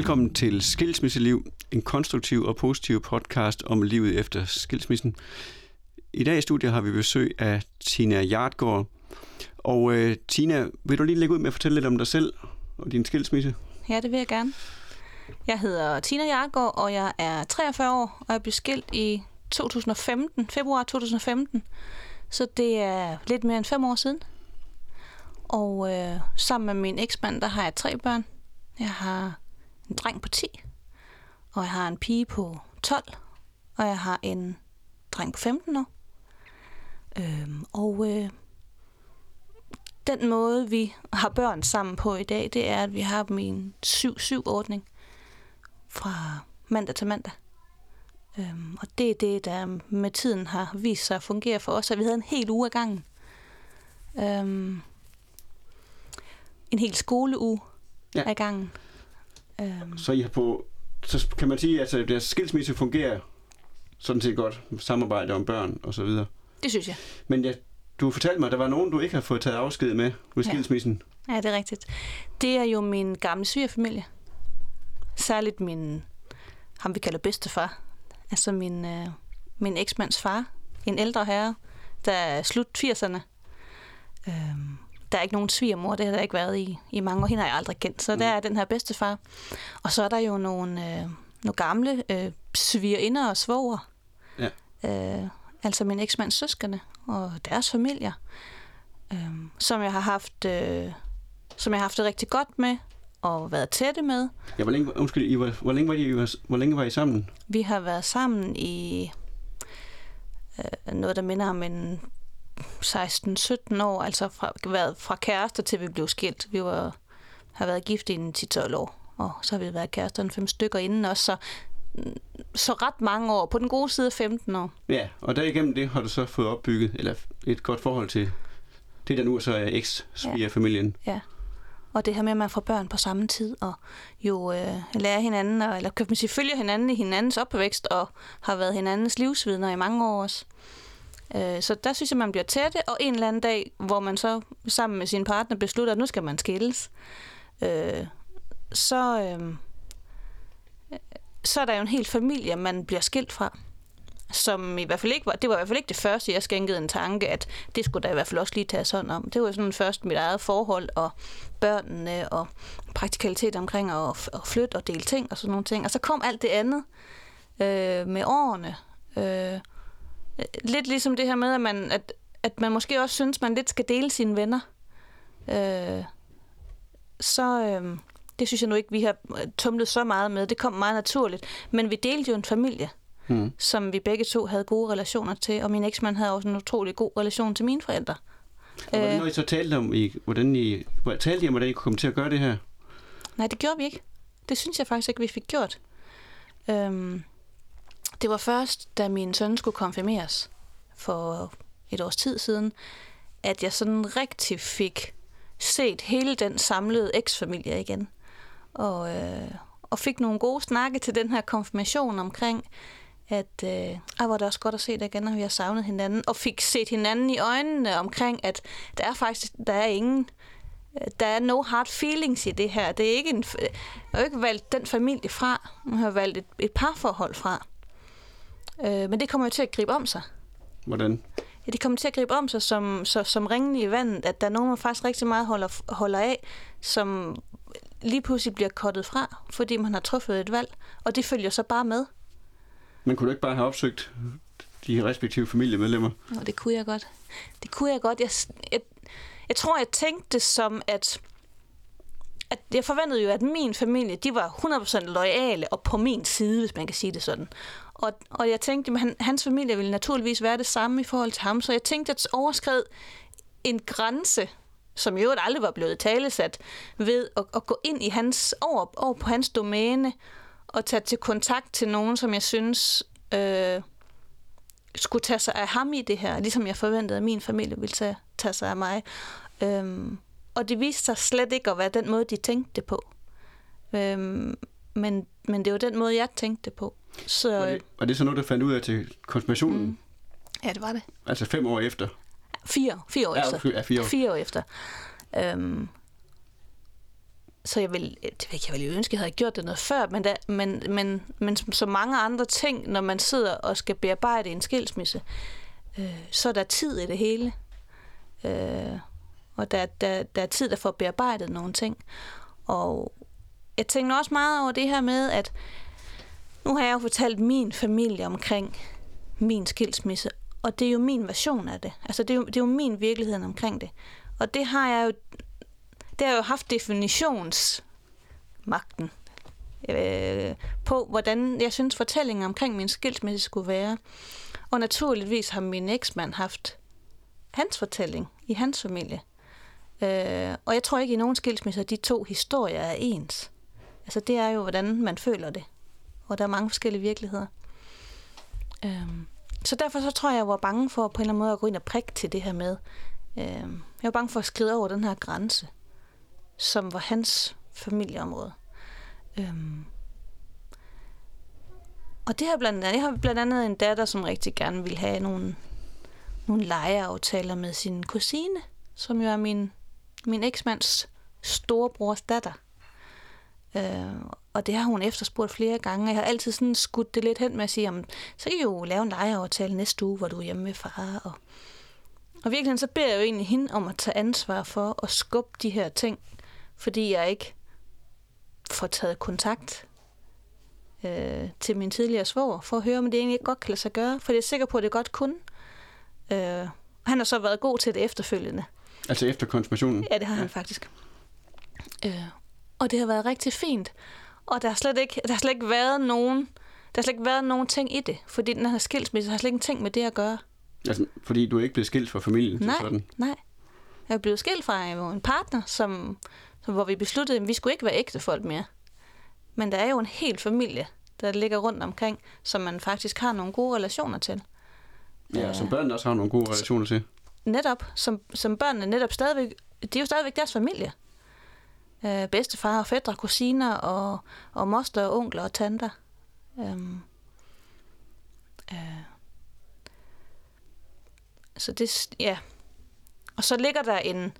Velkommen til Skilsmisseliv, en konstruktiv og positiv podcast om livet efter skilsmissen. I dag i studiet har vi besøg af Tina Hjartgaard. Og øh, Tina, vil du lige lægge ud med at fortælle lidt om dig selv og din skilsmisse? Ja, det vil jeg gerne. Jeg hedder Tina Hjartgaard, og jeg er 43 år, og jeg blev skilt i 2015, februar 2015. Så det er lidt mere end fem år siden. Og øh, sammen med min eksmand, der har jeg tre børn. Jeg har en dreng på 10, og jeg har en pige på 12, og jeg har en dreng på 15 år. Øhm, og øh, den måde, vi har børn sammen på i dag, det er, at vi har dem i en 7-7-ordning fra mandag til mandag. Øhm, og det er det, der med tiden har vist sig at fungere for os, at vi havde en hel uge af gangen. Øhm, en hel skoleuge ja. af gangen. Øhm. Så I har på, så kan man sige, at altså, deres skilsmisse fungerer sådan set godt, samarbejde om børn og så videre. Det synes jeg. Men ja, du fortalte mig, at der var nogen, du ikke har fået taget afsked med ved ja. skilsmissen. Ja, det er rigtigt. Det er jo min gamle svigerfamilie. Særligt min, ham vi kalder bedstefar. Altså min, øh, min eksmands far. En ældre herre, der er slut 80'erne. Øhm, der er ikke nogen svigermor, det har der ikke været i, i mange år. Hende har jeg aldrig kendt. Så mm. der er den her bedstefar. Og så er der jo nogle, øh, nogle gamle øh, svigerinder og svoger. Ja. Øh, altså min eksmands søskende og deres familier, øh, som jeg har haft, øh, som jeg har haft det rigtig godt med og været tætte med. Ja, hvor længe, undskyld, I var, hvor, længe var I, hvor længe var I sammen? Vi har været sammen i øh, noget, der minder om en 16-17 år, altså fra, været fra kærester til vi blev skilt. Vi var, har været gift i 10-12 år, og så har vi været kærester en fem stykker inden også, så så ret mange år, på den gode side 15 år. Ja, og derigennem det har du så fået opbygget eller et godt forhold til det, der nu så er eks-familien. Ja. ja. Og det her med, at man får børn på samme tid, og jo øh, lærer hinanden, og, eller kan man sige, følger hinanden i hinandens opvækst, og har været hinandens livsvidner i mange år også. Øh, så der synes jeg, man bliver tætte, og en eller anden dag, hvor man så sammen med sin partner beslutter, at nu skal man skilles, øh, så, øh, så er der jo en hel familie, man bliver skilt fra som i hvert fald ikke var, det var i hvert fald ikke det første, jeg skænkede en tanke, at det skulle der i hvert fald også lige tage sådan om. Det var sådan først mit eget forhold og børnene og praktikalitet omkring at, at flytte og dele ting og sådan nogle ting. Og så kom alt det andet øh, med årene. Øh, lidt ligesom det her med, at man, at, at man måske også synes, man lidt skal dele sine venner. Øh, så øh, det synes jeg nu ikke, vi har tumlet så meget med. Det kom meget naturligt. Men vi delte jo en familie, mm. som vi begge to havde gode relationer til. Og min eksmand havde også en utrolig god relation til mine forældre. Og hvordan når I så talte om, I, hvordan I, talte I om, hvordan I kunne komme til at gøre det her? Nej, det gjorde vi ikke. Det synes jeg faktisk ikke, vi fik gjort. Øhm, det var først, da min søn skulle konfirmeres for et års tid siden, at jeg sådan rigtig fik set hele den samlede eksfamilie igen. Og, øh, og fik nogle gode snakke til den her konfirmation omkring, at øh, ej, var det også godt at se det igen, når vi har savnet hinanden, og fik set hinanden i øjnene omkring, at der er faktisk der er ingen der er no hard feelings i det her. Det er ikke en, jeg har ikke valgt den familie fra. Jeg har valgt et, et parforhold fra. Øh, men det kommer jo til at gribe om sig. Hvordan? Ja, det kommer til at gribe om sig som, så, som ringen i vandet, at der er nogen, man faktisk rigtig meget holder, holder af, som lige pludselig bliver kottet fra, fordi man har truffet et valg, og det følger så bare med. Men kunne du ikke bare have opsøgt de respektive familiemedlemmer? Nå, det kunne jeg godt. Det kunne jeg godt. Jeg, jeg, jeg tror, jeg tænkte det som, at, at jeg forventede jo, at min familie, de var 100% lojale og på min side, hvis man kan sige det sådan. Og, og jeg tænkte, at han, hans familie ville naturligvis være det samme i forhold til ham, så jeg tænkte, at overskred en grænse, som i øvrigt aldrig var blevet talesat, ved at, at gå ind i hans, over, over på hans domæne, og tage til kontakt til nogen, som jeg synes øh, skulle tage sig af ham i det her, ligesom jeg forventede, at min familie ville tage, tage sig af mig. Øhm, og det viste sig slet ikke at være den måde, de tænkte det på. Øhm, men, men det var den måde, jeg tænkte det på. Så, var, det, var det så noget, der fandt ud af til konfirmationen? Mm. Ja, det var det. Altså fem år efter? Fire, fire år ja, efter. Ja, fire år. Fire år efter. Øhm, så jeg vil, det ved jeg, vil ønske, at jeg havde gjort det noget før, men, der, men, men, men som så mange andre ting, når man sidder og skal bearbejde en skilsmisse, øh, så er der tid i det hele. Øh, og der, der, der er tid, der får bearbejdet nogle ting. Og jeg tænker også meget over det her med, at nu har jeg jo fortalt min familie omkring min skilsmisse, og det er jo min version af det. Altså, det er jo, det er jo min virkelighed omkring det. Og det har jeg jo, det har jeg jo haft definitionsmagten øh, på, hvordan jeg synes, fortællingen omkring min skilsmisse skulle være. Og naturligvis har min eksmand haft hans fortælling i hans familie. Øh, og jeg tror ikke i nogen skilsmisser, at de to historier er ens. Altså det er jo, hvordan man føler det. Og der er mange forskellige virkeligheder. Øhm, så derfor så tror jeg, jeg var bange for på en eller anden måde at gå ind og prikke til det her med. Øhm, jeg var bange for at skride over den her grænse, som var hans familieområde. Øhm, og det har blandt andet, jeg har blandt andet en datter, som rigtig gerne vil have nogle, nogle legeaftaler med sin kusine, som jo er min min eksmands storebrors datter. Øh, og det har hun efterspurgt flere gange. Jeg har altid sådan skudt det lidt hen med at sige, om, så kan I jo lave en lejeaftale næste uge, hvor du er hjemme med far. Og, og virkelig så beder jeg jo egentlig hende om at tage ansvar for at skubbe de her ting, fordi jeg ikke får taget kontakt øh, til min tidligere svor, for at høre, om det egentlig ikke godt kan lade sig gøre, for jeg er sikker på, at det godt kunne. Øh, han har så været god til det efterfølgende. Altså efter konfirmationen? Ja, det har han ja. faktisk. Øh, og det har været rigtig fint. Og der har slet ikke, der har slet ikke været nogen, der har slet ikke været nogen ting i det, fordi den her skilsmisse har slet ikke ting med det at gøre. Altså, fordi du er ikke blevet skilt fra familien? Nej, sådan. nej. Jeg er blevet skilt fra en partner, som, som, hvor vi besluttede, at vi skulle ikke være ægte folk mere. Men der er jo en hel familie, der ligger rundt omkring, som man faktisk har nogle gode relationer til. Ja, som børnene også har nogle gode relationer til netop, som, som børnene netop stadigvæk, det er jo stadigvæk deres familie. Øh, bedstefar og fædre, kusiner og, og moster og onkler og tanter. Øhm, øh, så det, ja. Og så ligger der en,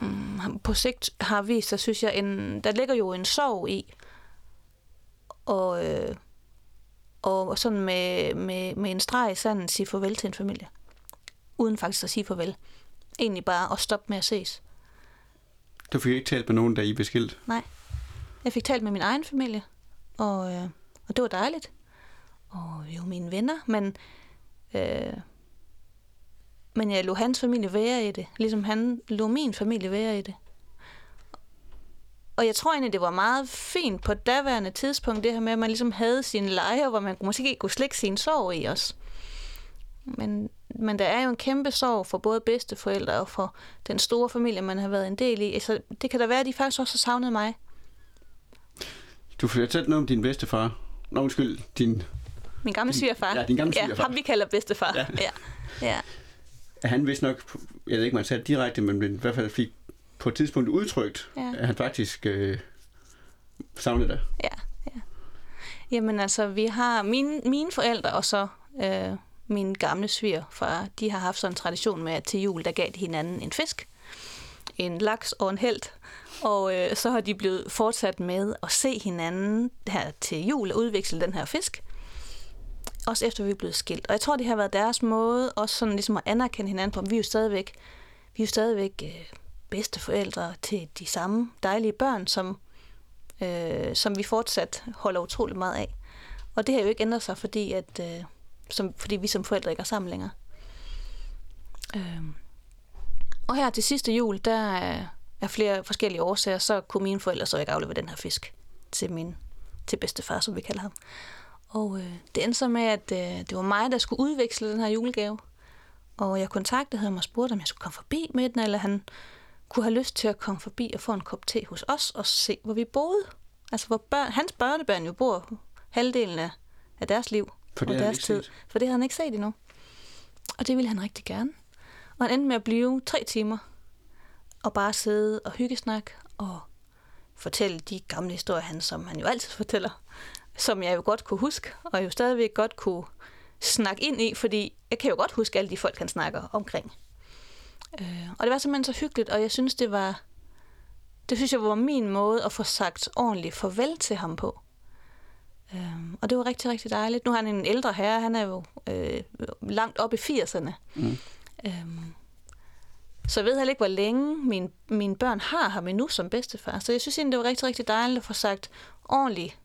mm, på sigt har vist sig, synes jeg, en, der ligger jo en sorg i, og, øh, og sådan med, med, med en streg i sanden sige farvel til en familie uden faktisk at sige farvel. Egentlig bare at stoppe med at ses. Du fik ikke talt med nogen, der I blev skilt? Nej. Jeg fik talt med min egen familie, og, øh, og det var dejligt. Og jo mine venner, men, øh, men jeg lå hans familie være i det, ligesom han lå min familie være i det. Og jeg tror egentlig, det var meget fint på daværende tidspunkt, det her med, at man ligesom havde sine lejre, hvor man måske ikke kunne slække sin sorg i os. Men men der er jo en kæmpe sorg for både bedsteforældre og for den store familie, man har været en del i. Så det kan da være, at de faktisk også har savnet mig. Du fortalte noget om din bedstefar. Nå, undskyld, din... Min gamle svigerfar. Ja, din gamle svigerfar. Ja, ham vi kalder bedstefar. Ja. ja. ja. Han vist nok, jeg ved ikke, man sagde direkte, men i hvert fald fik på et tidspunkt udtrykt, ja. at han faktisk øh, savnede dig. Ja, ja. Jamen altså, vi har mine, mine forældre og så øh, min gamle svigerfar, de har haft sådan en tradition med, at til jul, der gav de hinanden en fisk, en laks og en held. Og øh, så har de blevet fortsat med at se hinanden her til jul og udveksle den her fisk. Også efter vi er blevet skilt. Og jeg tror, det har været deres måde også sådan ligesom at anerkende hinanden på, vi er jo stadigvæk, vi er jo stadigvæk øh, bedste forældre til de samme dejlige børn, som, øh, som vi fortsat holder utrolig meget af. Og det har jo ikke ændret sig, fordi at, øh, som, fordi vi som forældre ikke er sammen længere. Øhm. Og her til sidste jul, der er, flere forskellige årsager, så kunne mine forældre så ikke aflevere den her fisk til min til bedstefar, som vi kalder ham. Og øh, det endte så med, at øh, det var mig, der skulle udveksle den her julegave. Og jeg kontaktede ham og spurgte, om jeg skulle komme forbi med den, eller han kunne have lyst til at komme forbi og få en kop te hos os og se, hvor vi boede. Altså, hvor børn, hans børnebørn jo bor halvdelen af, af deres liv. For det, deres tid. For det havde han ikke set endnu. Og det ville han rigtig gerne. Og han endte med at blive tre timer og bare sidde og hyggesnak og fortælle de gamle historier, han, som han jo altid fortæller, som jeg jo godt kunne huske, og jo stadigvæk godt kunne snakke ind i, fordi jeg kan jo godt huske alle de folk, han snakker omkring. Øh, og det var simpelthen så hyggeligt, og jeg synes, det var det synes jeg var min måde at få sagt ordentligt farvel til ham på. Øhm, og det var rigtig, rigtig dejligt. Nu er han en ældre herre, han er jo øh, langt op i 80'erne. Mm. Øhm, så jeg ved heller ikke, hvor længe mine, mine børn har ham endnu som bedstefar. Så jeg synes egentlig, det var rigtig, rigtig dejligt at få sagt ordentligt,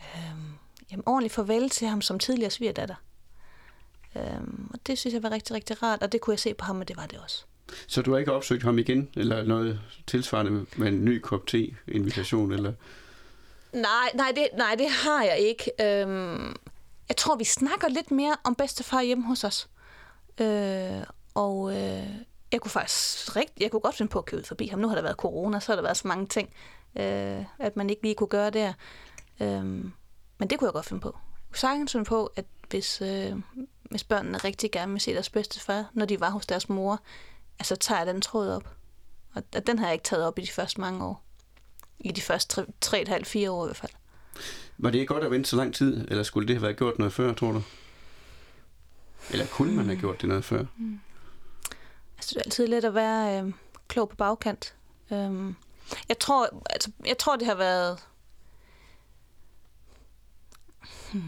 øhm, jamen, ordentligt farvel til ham som tidligere svigerdatter. Øhm, og det synes jeg var rigtig, rigtig rart, og det kunne jeg se på ham, og det var det også. Så du har ikke opsøgt ham igen, eller noget tilsvarende med en ny kop te-invitation, eller? Nej, nej det, nej, det har jeg ikke. Øhm, jeg tror, vi snakker lidt mere om bedstefar hjemme hos os. Øh, og øh, jeg kunne faktisk rigt, jeg kunne godt finde på at købe forbi ham. Nu har der været corona, så har der været så mange ting, øh, at man ikke lige kunne gøre der. Øh, men det kunne jeg godt finde på. Jeg kunne sagtens finde på, at hvis, øh, hvis børnene rigtig gerne vil se deres bedstefar, når de var hos deres mor, altså tager jeg den tråd op. Og den har jeg ikke taget op i de første mange år. I de første 3,5-4 år i hvert fald. Var det ikke godt at vente så lang tid, eller skulle det have været gjort noget før, tror du? Eller kunne man have gjort det noget før? Mm. Altså, det er altid let at være øh, klog på bagkant. Øhm, jeg, tror, altså, jeg tror, det har været... Hmm.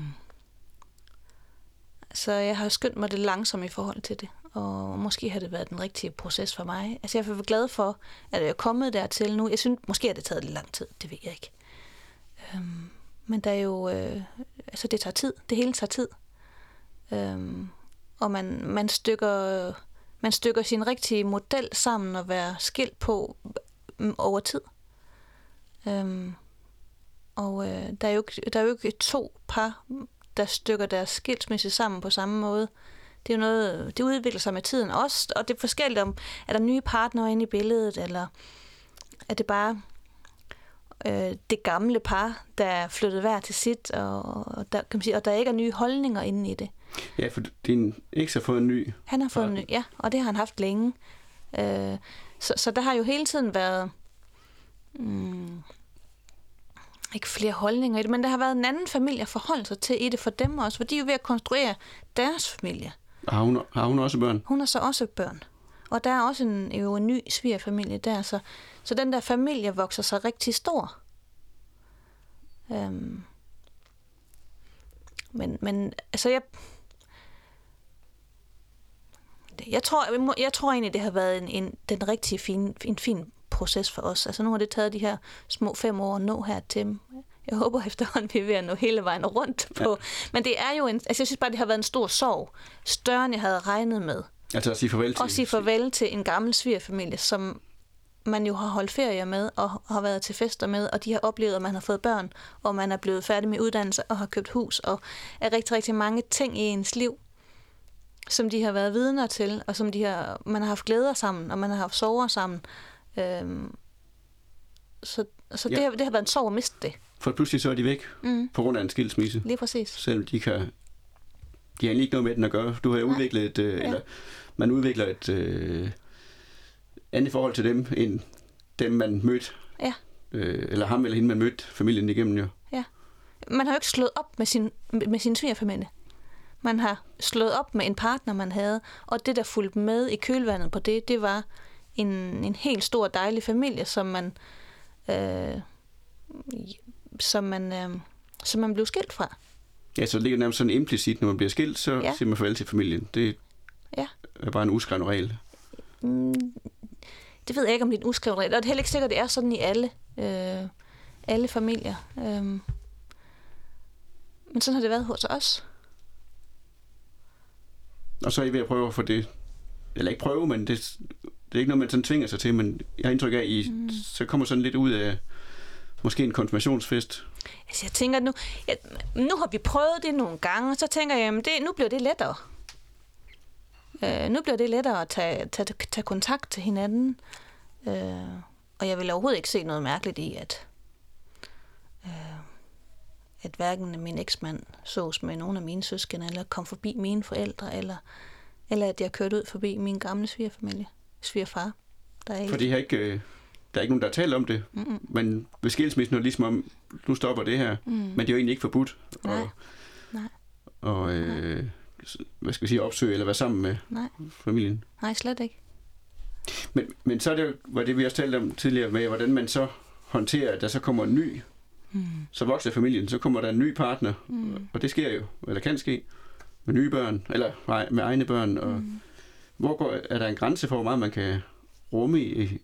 Så jeg har skyndt mig det langsomt i forhold til det, og måske har det været den rigtige proces for mig. Altså jeg er glad for, at jeg er kommet dertil nu. Jeg synes, måske har det taget lidt lang tid, det ved jeg ikke. Øhm, men der er jo, øh, altså det tager tid, det hele tager tid. Øhm, og man, man stykker man stykker sin rigtige model sammen og være skilt på mm, over tid. Øhm, og øh, der, er jo, der er jo ikke to par, der stykker deres skilsmisse sammen på samme måde. Det er jo noget, det udvikler sig med tiden også, og det er forskelligt om, er der nye partnere inde i billedet, eller er det bare øh, det gamle par, der er flyttet hver til sit, og, der, kan man sige, og der ikke er nye holdninger inde i det. Ja, for din eks har fået en ny. Han har fået en ny, ja, og det har han haft længe. Øh, så, så der har jo hele tiden været... Mm, ikke flere holdninger i det, men der har været en anden familie at forholde sig til i det for dem også, for de er jo ved at konstruere deres familie. Har hun, har hun også børn? Hun har så også børn. Og der er også en, jo en ny svigerfamilie der, så, så den der familie vokser sig rigtig stor. Øhm. Men, men altså jeg, jeg tror, jeg tror egentlig, det har været en, en, den rigtig fin, en fin proces for os. Altså nu har det taget de her små fem år at nå her til. Jeg håber efterhånden, vi er ved at nå hele vejen rundt på. Ja. Men det er jo en, altså jeg synes bare, det har været en stor sorg. Større, end jeg havde regnet med. Altså at sige farvel til... Og sige farvel til en gammel svigerfamilie, som man jo har holdt ferie med, og har været til fester med, og de har oplevet, at man har fået børn, og man er blevet færdig med uddannelse, og har købt hus, og er rigtig, rigtig mange ting i ens liv, som de har været vidner til, og som de har, man har haft glæder sammen, og man har haft sover sammen. Øhm, så så ja. det, har, det har været en sorg at miste det. For pludselig så er de væk mm. på grund af en skilsmisse. Lige præcis. Selvom de kan... De har ikke noget med den at gøre. Du har Nej. udviklet et... Øh, ja. Eller man udvikler et øh, andet forhold til dem, end dem, man mødte. Ja. Øh, eller ham eller hende, man mødte familien igennem jo. Ja. Man har jo ikke slået op med sin, med sin svigerfamilie. Man har slået op med en partner, man havde, og det, der fulgte med i kølvandet på det, det var en, en helt stor dejlig familie, som man, øh, som man, øh, som man blev skilt fra. Ja, så det ligger nærmest sådan implicit, når man bliver skilt, så ja. siger man farvel til familien. Det ja. er bare en uskreven regel. Mm, det ved jeg ikke, om det er en uskreven regel, og det er heller ikke sikkert, at det er sådan i alle, øh, alle familier. Øh, men sådan har det været hos os. Og så er I ved at prøve at få det, eller ikke prøve, men det, det er ikke noget, man sådan tvinger sig til, men jeg har indtryk af, at I mm. så kommer sådan lidt ud af måske en konfirmationsfest. Altså jeg tænker, nu, jeg, nu har vi prøvet det nogle gange, og så tænker jeg, at det, nu bliver det lettere. Øh, nu bliver det lettere at tage, tage, tage kontakt til hinanden. Øh, og jeg vil overhovedet ikke se noget mærkeligt i, at, øh, at hverken min eksmand sås med nogen af mine søskende, eller kom forbi mine forældre, eller, eller at jeg kørte ud forbi min gamle svigerfamilie, svigerfar. Der er Fordi har ikke, øh, der er ikke nogen, der taler om det, Mm-mm. men ved skilsmissen er ligesom om, nu stopper det her, mm. men det er jo egentlig ikke forbudt. Nej. Og, Nej. Og, øh, hvad skal vi sige, opsøge eller være sammen med Nej. familien. Nej, slet ikke. Men, men så er det jo, var det vi også talte om tidligere med, hvordan man så håndterer, at der så kommer en ny, mm. så vokser familien, så kommer der en ny partner, mm. og det sker jo, eller kan ske, med nye børn, eller nej, med egne børn, og mm. hvor går, er der en grænse for, hvor meget man kan rumme i,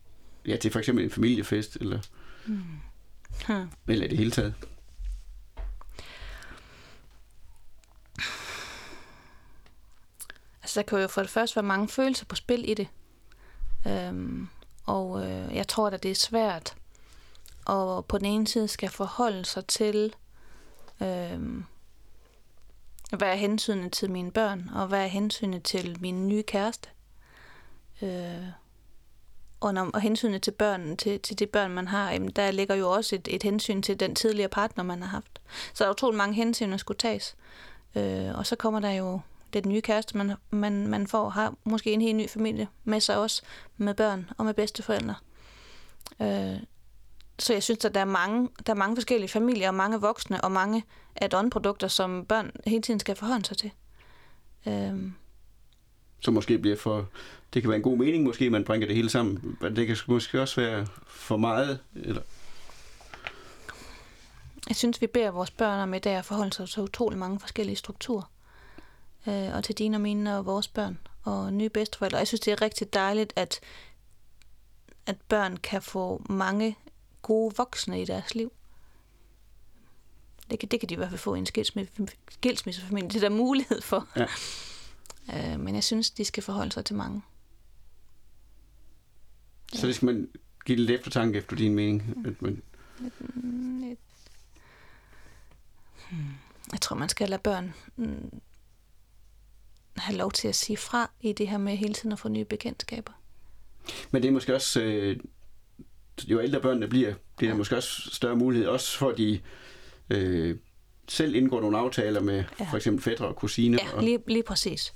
ja, til for eksempel en familiefest, eller, mm. huh. eller i det hele taget? Altså, der kan jo for det første være mange følelser på spil i det. Øhm, og øh, jeg tror, at det er svært at på den ene side skal forholde sig til, øhm, hvad er hensynet til mine børn, og hvad er hensynet til min nye kæreste. Øh, og, når, og hensynet til børnene, til, til de børn, man har, jamen, der ligger jo også et, et hensyn til den tidligere partner, man har haft. Så der er utrolig mange hensyn, der skulle tages. Øh, og så kommer der jo den nye kæreste, man, man, man får, har måske en helt ny familie med sig også, med børn og med bedsteforældre. Øh, så jeg synes, at der er, mange, der er mange forskellige familier, og mange voksne, og mange add-on-produkter, som børn hele tiden skal forholde sig til. Øh, så måske bliver for... Det kan være en god mening, måske man bringer det hele sammen, men det kan måske også være for meget, eller... Jeg synes, vi beder vores børn om i dag at forholde sig til utrolig mange forskellige strukturer øh, og til dine og mine og vores børn og nye bedsteforældre. Jeg synes, det er rigtig dejligt, at, at børn kan få mange gode voksne i deres liv. Det kan, det kan de i hvert fald få i en skilsmissefamilie. Det er der mulighed for. Ja. Øh, men jeg synes, de skal forholde sig til mange. Ja. Så det skal man give lidt eftertanke efter din mening? At man... Jeg tror, man skal lade børn mm, have lov til at sige fra i det her med hele tiden at få nye bekendtskaber. Men det er måske også, øh, jo ældre børnene bliver, bliver ja. der måske også større mulighed, også for de øh, selv indgår nogle aftaler med ja. for eksempel fædre og kusiner. Ja, og... lige, lige præcis.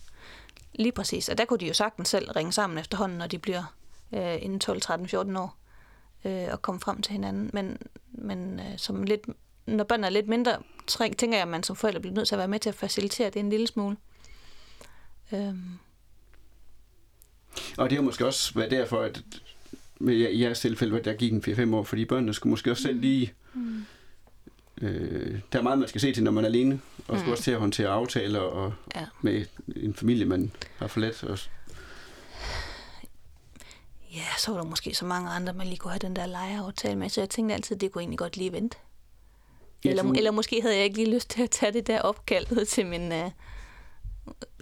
Lige præcis. Og der kunne de jo sagtens selv ringe sammen efterhånden, når de bliver øh, inden 12, 13, 14 år øh, og komme frem til hinanden. Men, men øh, som lidt, når børnene er lidt mindre, tænker jeg, at man som forældre bliver nødt til at være med til at facilitere det en lille smule. Øhm. Og det har måske også været derfor, at i jeres tilfælde, der gik en 4-5 år, fordi børnene skulle måske også selv lige... Mm. Øh, der er meget, man skal se til, når man er alene, og mm. også til at håndtere aftaler og ja. med en familie, man har forladt. Også. Ja, så var der måske så mange andre, man lige kunne have den der lejeaftale med, så jeg tænkte altid, at det kunne egentlig godt lige vente. Eller, eller måske havde jeg ikke lige lyst til at tage det der opkald til min, uh,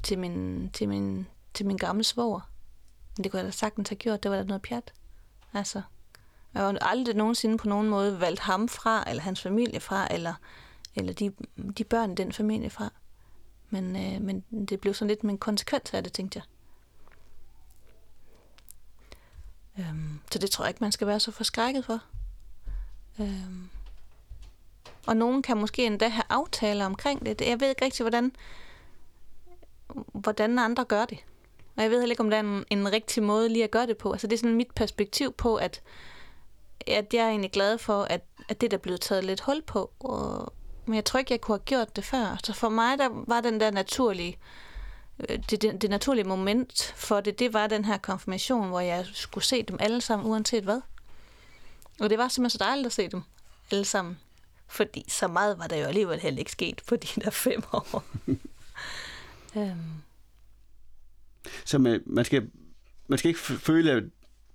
til min, til min, til min gamle svoger. Men det kunne jeg da sagtens have gjort. Det var da noget pjat. Altså, jeg har aldrig nogensinde på nogen måde valgt ham fra, eller hans familie fra, eller, eller de, de børn i den familie fra. Men, øh, men det blev sådan lidt med en konsekvens af det, tænkte jeg. Øhm, så det tror jeg ikke, man skal være så forskrækket for. Øhm, og nogen kan måske endda have aftaler omkring det. Jeg ved ikke rigtig, hvordan hvordan andre gør det. Og jeg ved heller ikke, om der er en, en rigtig måde lige at gøre det på. Altså det er sådan mit perspektiv på, at, at jeg er egentlig glad for, at, at det der er blevet taget lidt hul på. Og, men jeg tror ikke, jeg kunne have gjort det før. Så for mig, der var den der naturlige, øh, det, det, det naturlige moment for det, det var den her konfirmation, hvor jeg skulle se dem alle sammen, uanset hvad. Og det var simpelthen så dejligt at se dem alle sammen. Fordi så meget var der jo alligevel heller ikke sket på de der fem år. Øhm. Så man, man, skal, man skal ikke føle, at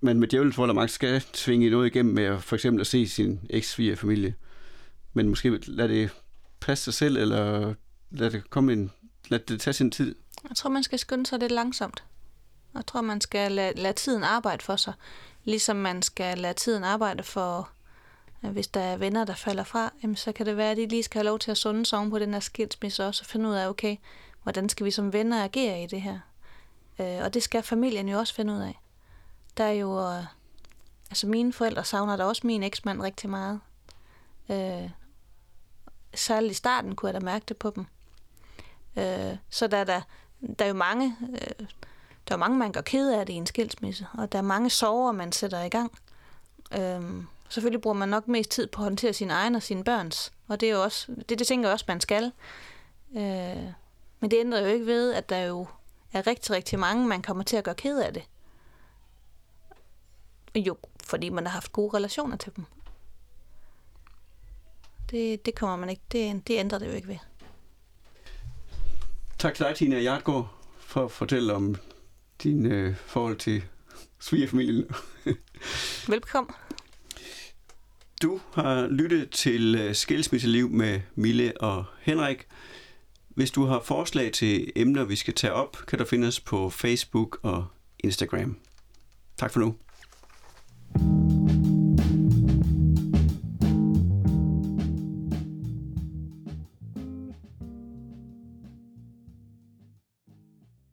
man med djævelens vold og magt skal tvinge noget igennem med at, for eksempel at se sin eks familie Men måske lade det passe sig selv, eller lade det, komme en, lade det tage sin tid. Jeg tror, man skal skynde sig lidt langsomt. Jeg tror, man skal lade, lade tiden arbejde for sig. Ligesom man skal lade tiden arbejde for, hvis der er venner, der falder fra, jamen, så kan det være, at de lige skal have lov til at sunde sig på den her skilsmisse også, og finde ud af, okay, hvordan skal vi som venner agere i det her? Øh, og det skal familien jo også finde ud af. Der er jo, øh, altså mine forældre savner da også min eksmand rigtig meget. Øh, særligt i starten kunne jeg da mærke det på dem. Øh, så der er, der, der er jo mange, øh, der er mange, man går ked af det i en skilsmisse, og der er mange sorger, man sætter i gang. Øh, selvfølgelig bruger man nok mest tid på at håndtere sine egne og sine børns, og det er jo også, det, det tænker jeg også, man skal. Øh, men det ændrer jo ikke ved, at der jo er rigtig, rigtig mange, man kommer til at gøre ked af det. Jo, fordi man har haft gode relationer til dem. Det, det kommer man ikke, det, det ændrer det jo ikke ved. Tak til dig, Tina Hjartgaard, for at fortælle om din øh, forhold til svigerfamilien. Velkommen. Du har lyttet til øh, Skilsmisseliv med Mille og Henrik. Hvis du har forslag til emner, vi skal tage op, kan du finde os på Facebook og Instagram. Tak for nu.